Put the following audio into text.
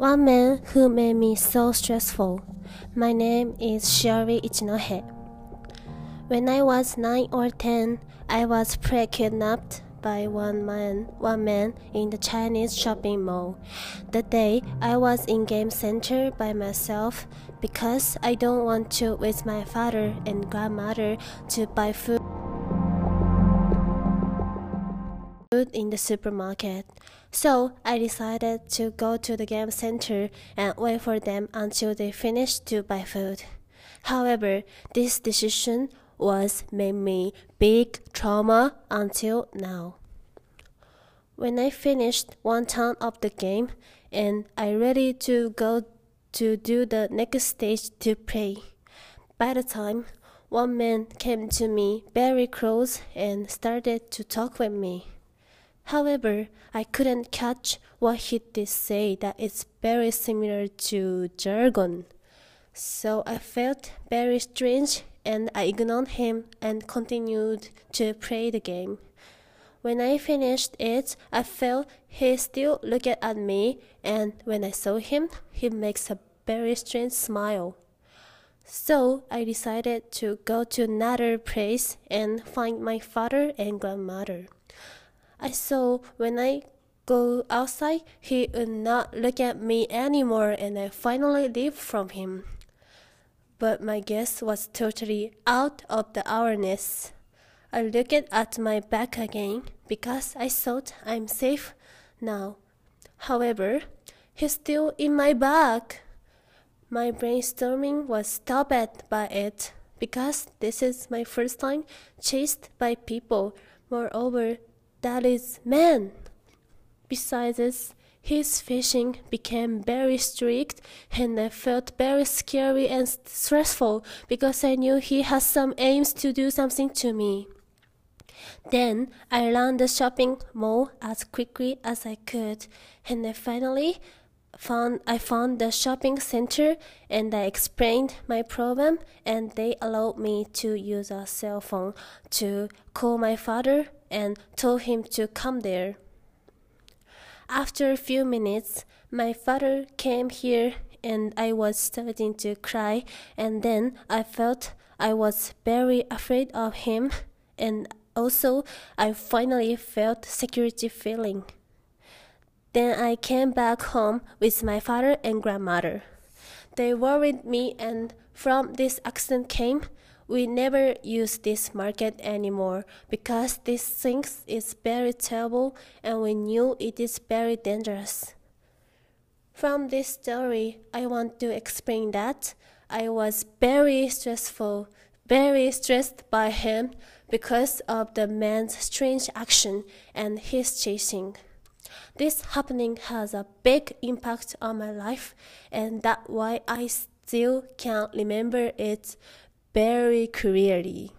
One man who made me so stressful. My name is Shiori Ichinohe. When I was 9 or 10, I was pre-kidnapped by one man, one man in the Chinese shopping mall. The day I was in game center by myself because I don't want to with my father and grandmother to buy food in the supermarket. So I decided to go to the game center and wait for them until they finished to buy food. However, this decision was made me big trauma until now. When I finished one turn of the game and I ready to go to do the next stage to play. By the time one man came to me very close and started to talk with me. However, I couldn't catch what he did say that is very similar to jargon. So I felt very strange and I ignored him and continued to play the game. When I finished it, I felt he still looked at me, and when I saw him, he makes a very strange smile. So I decided to go to another place and find my father and grandmother. I saw when I go outside, he would not look at me anymore, and I finally leave from him. But my guess was totally out of the awareness. I looked at my back again because I thought I'm safe now. However, he's still in my back. My brainstorming was stopped by it because this is my first time chased by people. Moreover, that is man. Besides this, his fishing became very strict and I felt very scary and stressful because I knew he has some aims to do something to me. Then I ran the shopping mall as quickly as I could and I finally found I found the shopping center and I explained my problem and they allowed me to use a cell phone to call my father and told him to come there. After a few minutes, my father came here and I was starting to cry and then I felt I was very afraid of him and also I finally felt security feeling. Then I came back home with my father and grandmother. They worried me and from this accident came we never use this market anymore because this thing is very terrible and we knew it is very dangerous. From this story, I want to explain that I was very stressful, very stressed by him because of the man's strange action and his chasing. This happening has a big impact on my life, and that's why I still can remember it very clearly.